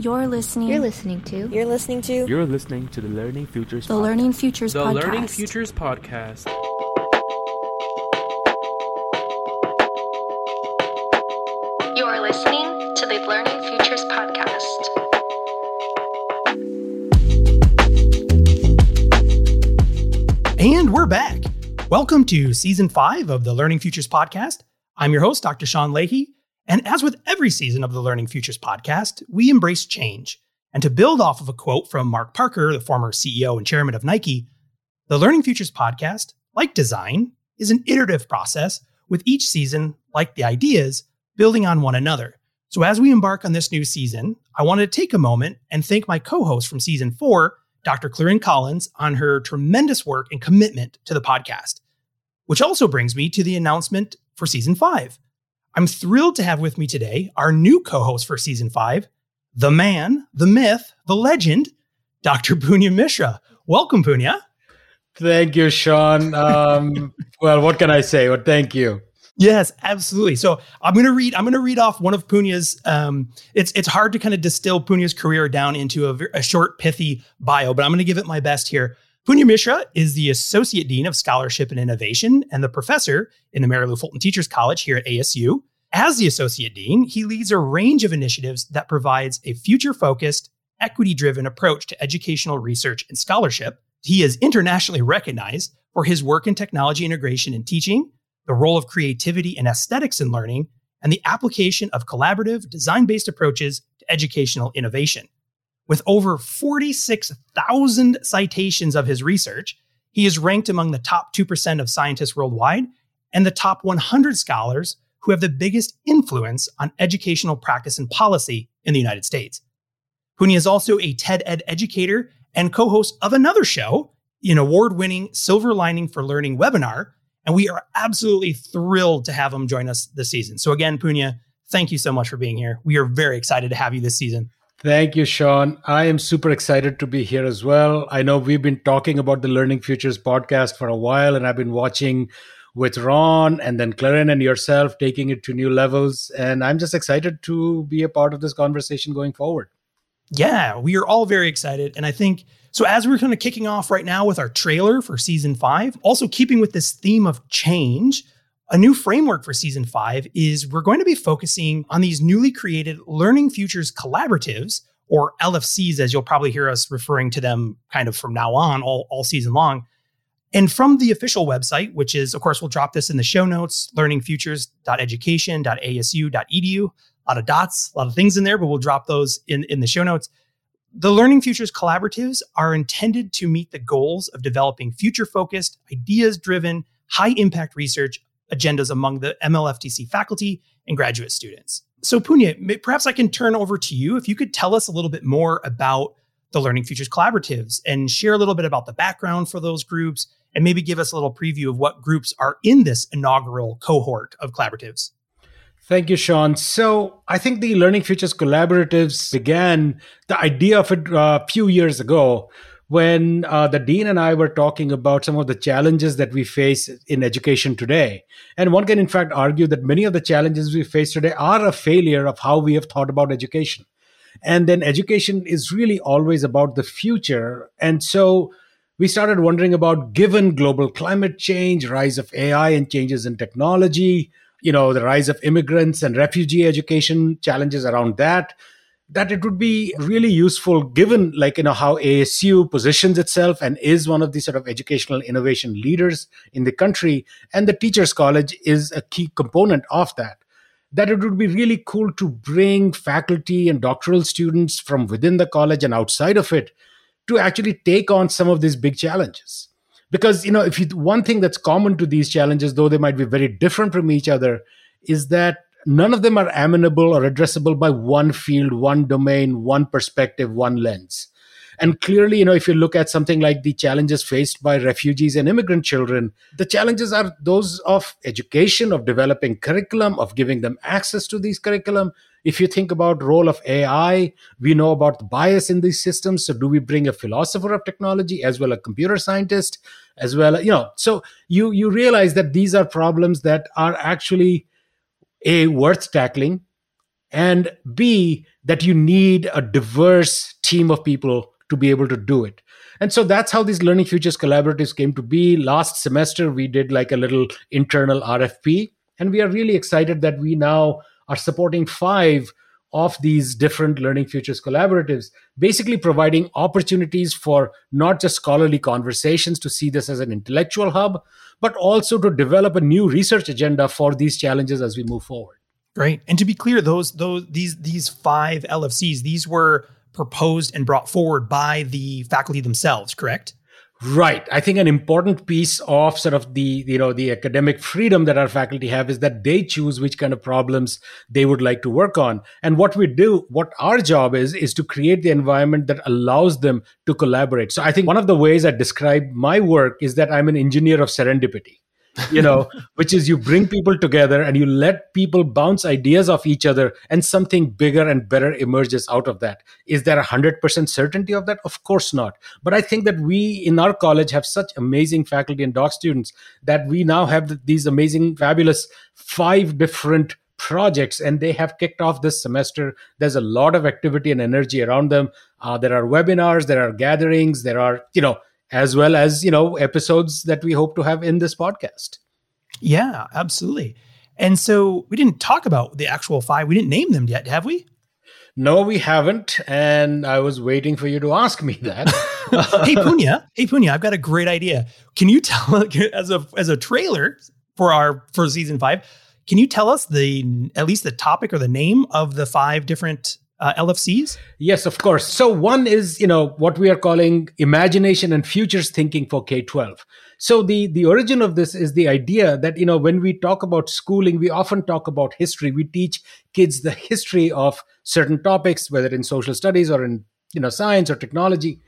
You're listening. You're listening to. You're listening to. You're listening to the Learning Futures the podcast. Learning Futures The podcast. Learning Futures Podcast. You are listening to the Learning Futures Podcast. And we're back. Welcome to season five of the Learning Futures podcast. I'm your host, Dr. Sean Leahy. And as with every season of the Learning Futures podcast, we embrace change. And to build off of a quote from Mark Parker, the former CEO and chairman of Nike, the Learning Futures podcast, like design, is an iterative process with each season, like the ideas, building on one another. So as we embark on this new season, I wanted to take a moment and thank my co host from season four, Dr. Clarin Collins, on her tremendous work and commitment to the podcast. Which also brings me to the announcement for season five. I'm thrilled to have with me today our new co host for season five, the man, the myth, the legend, Dr. Punya Mishra. Welcome, Punya. Thank you, Sean. Um, well, what can I say? Well, thank you. Yes, absolutely. So I'm going to read. I'm going to read off one of Punya's. Um, it's it's hard to kind of distill Punya's career down into a, a short, pithy bio, but I'm going to give it my best here. Punya Mishra is the Associate Dean of Scholarship and Innovation and the professor in the Mary Lou Fulton Teachers College here at ASU. As the Associate Dean, he leads a range of initiatives that provides a future-focused, equity-driven approach to educational research and scholarship. He is internationally recognized for his work in technology integration and teaching, the role of creativity and aesthetics in learning, and the application of collaborative, design based approaches to educational innovation. With over 46,000 citations of his research, he is ranked among the top 2% of scientists worldwide and the top 100 scholars who have the biggest influence on educational practice and policy in the United States. Punya is also a TED Ed educator and co host of another show, an award winning Silver Lining for Learning webinar. And we are absolutely thrilled to have him join us this season. So, again, Punya, thank you so much for being here. We are very excited to have you this season. Thank you, Sean. I am super excited to be here as well. I know we've been talking about the Learning Futures podcast for a while, and I've been watching with Ron and then Clarin and yourself taking it to new levels. And I'm just excited to be a part of this conversation going forward. Yeah, we are all very excited. And I think so, as we're kind of kicking off right now with our trailer for season five, also keeping with this theme of change, a new framework for season five is we're going to be focusing on these newly created Learning Futures Collaboratives, or LFCs, as you'll probably hear us referring to them kind of from now on, all, all season long. And from the official website, which is, of course, we'll drop this in the show notes learningfutures.education.asu.edu. A lot of dots, a lot of things in there, but we'll drop those in, in the show notes. The Learning Futures Collaboratives are intended to meet the goals of developing future focused, ideas driven, high impact research agendas among the MLFTC faculty and graduate students. So, Punya, perhaps I can turn over to you. If you could tell us a little bit more about the Learning Futures Collaboratives and share a little bit about the background for those groups and maybe give us a little preview of what groups are in this inaugural cohort of collaboratives. Thank you, Sean. So I think the Learning Futures Collaboratives began the idea of it uh, a few years ago when uh, the dean and I were talking about some of the challenges that we face in education today. And one can, in fact, argue that many of the challenges we face today are a failure of how we have thought about education. And then education is really always about the future. And so we started wondering about given global climate change, rise of AI and changes in technology, you know, the rise of immigrants and refugee education challenges around that, that it would be really useful given like, you know, how ASU positions itself and is one of the sort of educational innovation leaders in the country. And the Teachers College is a key component of that that it would be really cool to bring faculty and doctoral students from within the college and outside of it to actually take on some of these big challenges because you know if you one thing that's common to these challenges though they might be very different from each other is that none of them are amenable or addressable by one field one domain one perspective one lens and clearly, you know, if you look at something like the challenges faced by refugees and immigrant children, the challenges are those of education, of developing curriculum, of giving them access to these curriculum. If you think about role of AI, we know about the bias in these systems. So do we bring a philosopher of technology as well a computer scientist as well? You know, so you you realize that these are problems that are actually a worth tackling and B, that you need a diverse team of people to be able to do it. And so that's how these Learning Futures collaboratives came to be. Last semester, we did like a little internal RFP, and we are really excited that we now are supporting five of these different Learning Futures collaboratives, basically providing opportunities for not just scholarly conversations to see this as an intellectual hub, but also to develop a new research agenda for these challenges as we move forward. Great. And to be clear, those those these these five LFCs, these were proposed and brought forward by the faculty themselves, correct? Right. I think an important piece of sort of the, you know, the academic freedom that our faculty have is that they choose which kind of problems they would like to work on. And what we do, what our job is, is to create the environment that allows them to collaborate. So I think one of the ways I describe my work is that I'm an engineer of serendipity you know, which is you bring people together and you let people bounce ideas off each other and something bigger and better emerges out of that. Is there a 100% certainty of that? Of course not. But I think that we in our college have such amazing faculty and doc students that we now have these amazing, fabulous five different projects and they have kicked off this semester there's a lot of activity and energy around them uh, there are webinars there are gatherings there are you know as well as you know episodes that we hope to have in this podcast. Yeah absolutely. And so we didn't talk about the actual five. We didn't name them yet have we? No we haven't. And i was waiting for you to ask me that. Hey punya. Hey punya i've got a great idea. Can you tell as a as a trailer for our for season five can you tell us the at least the topic or the name of the five different uh, LFCs? Yes, of course. So one is, you know, what we are calling imagination and futures thinking for K-12. So the the origin of this is the idea that, you know, when we talk about schooling, we often talk about history. We teach kids the history of certain topics, whether in social studies or in, you know, science or technology.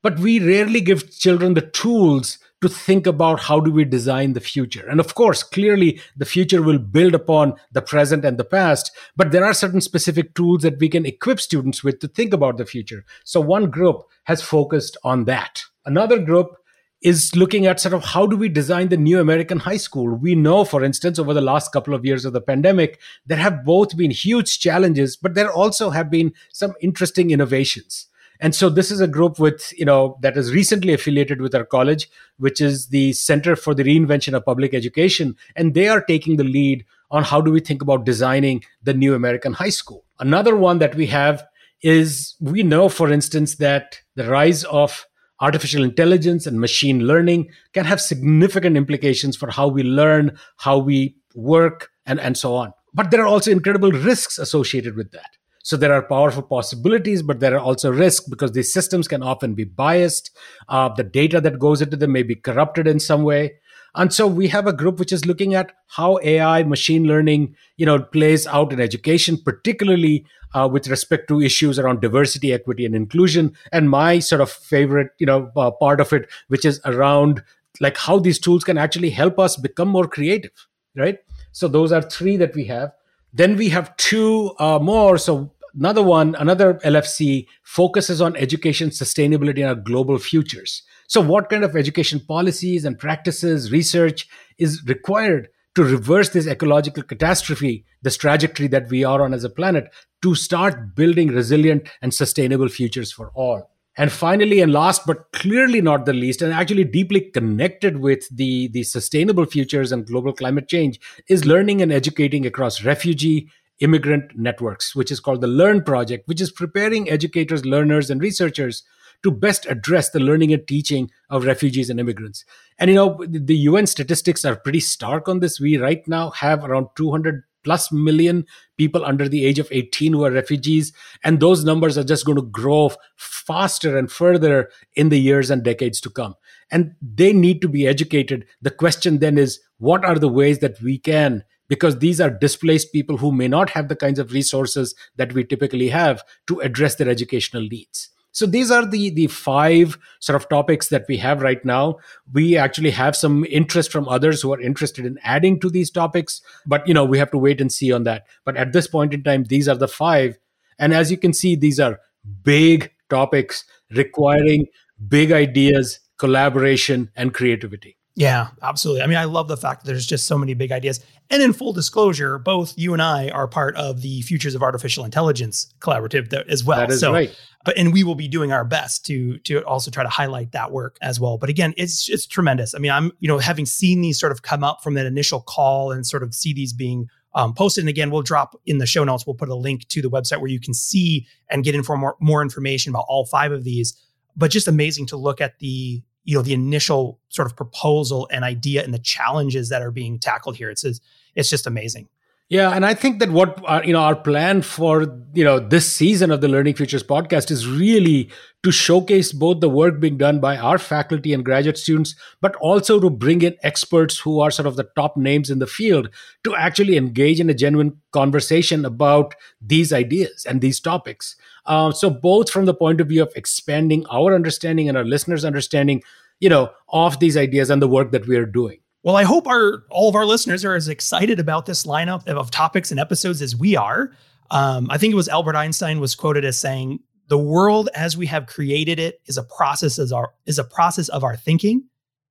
But we rarely give children the tools to think about how do we design the future and of course clearly the future will build upon the present and the past but there are certain specific tools that we can equip students with to think about the future so one group has focused on that another group is looking at sort of how do we design the new American high school. We know, for instance, over the last couple of years of the pandemic, there have both been huge challenges, but there also have been some interesting innovations. And so this is a group with, you know, that is recently affiliated with our college, which is the Center for the Reinvention of Public Education. And they are taking the lead on how do we think about designing the new American high school. Another one that we have is we know, for instance, that the rise of artificial intelligence and machine learning can have significant implications for how we learn, how we work, and, and so on. But there are also incredible risks associated with that. So there are powerful possibilities, but there are also risks because these systems can often be biased. Uh, the data that goes into them may be corrupted in some way. And so we have a group which is looking at how AI, machine learning, you know, plays out in education, particularly uh, with respect to issues around diversity, equity, and inclusion. And my sort of favorite, you know, uh, part of it, which is around like how these tools can actually help us become more creative, right? So those are three that we have. Then we have two uh, more. So Another one, another LFC focuses on education sustainability and our global futures. So, what kind of education policies and practices, research is required to reverse this ecological catastrophe, this trajectory that we are on as a planet, to start building resilient and sustainable futures for all? And finally, and last but clearly not the least, and actually deeply connected with the, the sustainable futures and global climate change, is learning and educating across refugee, immigrant networks, which is called the Learn Project, which is preparing educators, learners, and researchers to best address the learning and teaching of refugees and immigrants. And you know, the UN statistics are pretty stark on this. We right now have around 200 plus million people under the age of 18 who are refugees. And those numbers are just going to grow faster and further in the years and decades to come. And they need to be educated. The question then is what are the ways that we can because these are displaced people who may not have the kinds of resources that we typically have to address their educational needs. So these are the the five sort of topics that we have right now. We actually have some interest from others who are interested in adding to these topics but you know we have to wait and see on that. But at this point in time these are the five. And as you can see these are big topics requiring big ideas collaboration and creativity Yeah, absolutely. I mean, I love the fact that there's just so many big ideas. And in full disclosure, both you and I are part of the Futures of Artificial Intelligence collaborative as well. That is so, right. But and we will be doing our best to to also try to highlight that work as well. But again, it's it's tremendous. I mean, I'm you know having seen these sort of come up from that initial call and sort of see these being um, posted. And again, we'll drop in the show notes. We'll put a link to the website where you can see and get inform more, more information about all five of these. But just amazing to look at the you know the initial sort of proposal and idea and the challenges that are being tackled here. It's it's just amazing. Yeah, and I think that what our, you know our plan for you know this season of the Learning Futures podcast is really to showcase both the work being done by our faculty and graduate students, but also to bring in experts who are sort of the top names in the field to actually engage in a genuine conversation about these ideas and these topics. Uh, so both from the point of view of expanding our understanding and our listeners' understanding, you know, of these ideas and the work that we are doing. Well, I hope our all of our listeners are as excited about this lineup of topics and episodes as we are. Um, I think it was Albert Einstein was quoted as saying, "The world as we have created it is a process as our is a process of our thinking.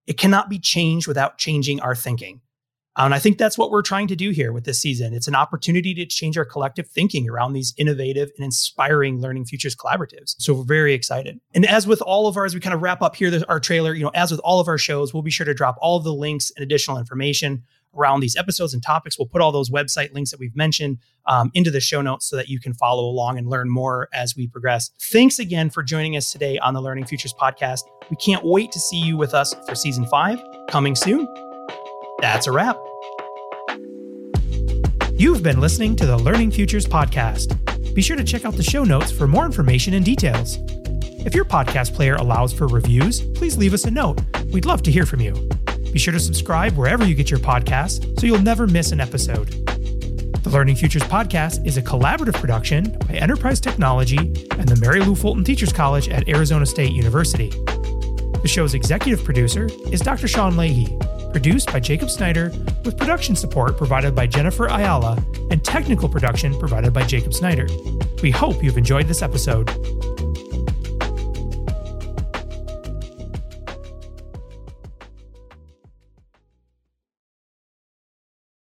It cannot be changed without changing our thinking." And I think that's what we're trying to do here with this season. It's an opportunity to change our collective thinking around these innovative and inspiring learning futures collaboratives. So we're very excited. And as with all of ours, we kind of wrap up here our trailer. You know, as with all of our shows, we'll be sure to drop all the links and additional information around these episodes and topics. We'll put all those website links that we've mentioned um, into the show notes so that you can follow along and learn more as we progress. Thanks again for joining us today on the Learning Futures podcast. We can't wait to see you with us for season five coming soon. That's a wrap. You've been listening to the Learning Futures podcast. Be sure to check out the show notes for more information and details. If your podcast player allows for reviews, please leave us a note. We'd love to hear from you. Be sure to subscribe wherever you get your podcasts so you'll never miss an episode. The Learning Futures podcast is a collaborative production by Enterprise Technology and the Mary Lou Fulton Teachers College at Arizona State University. The show's executive producer is Dr. Sean Leahy produced by Jacob Snyder, with production support provided by Jennifer Ayala and technical production provided by Jacob Snyder. We hope you've enjoyed this episode.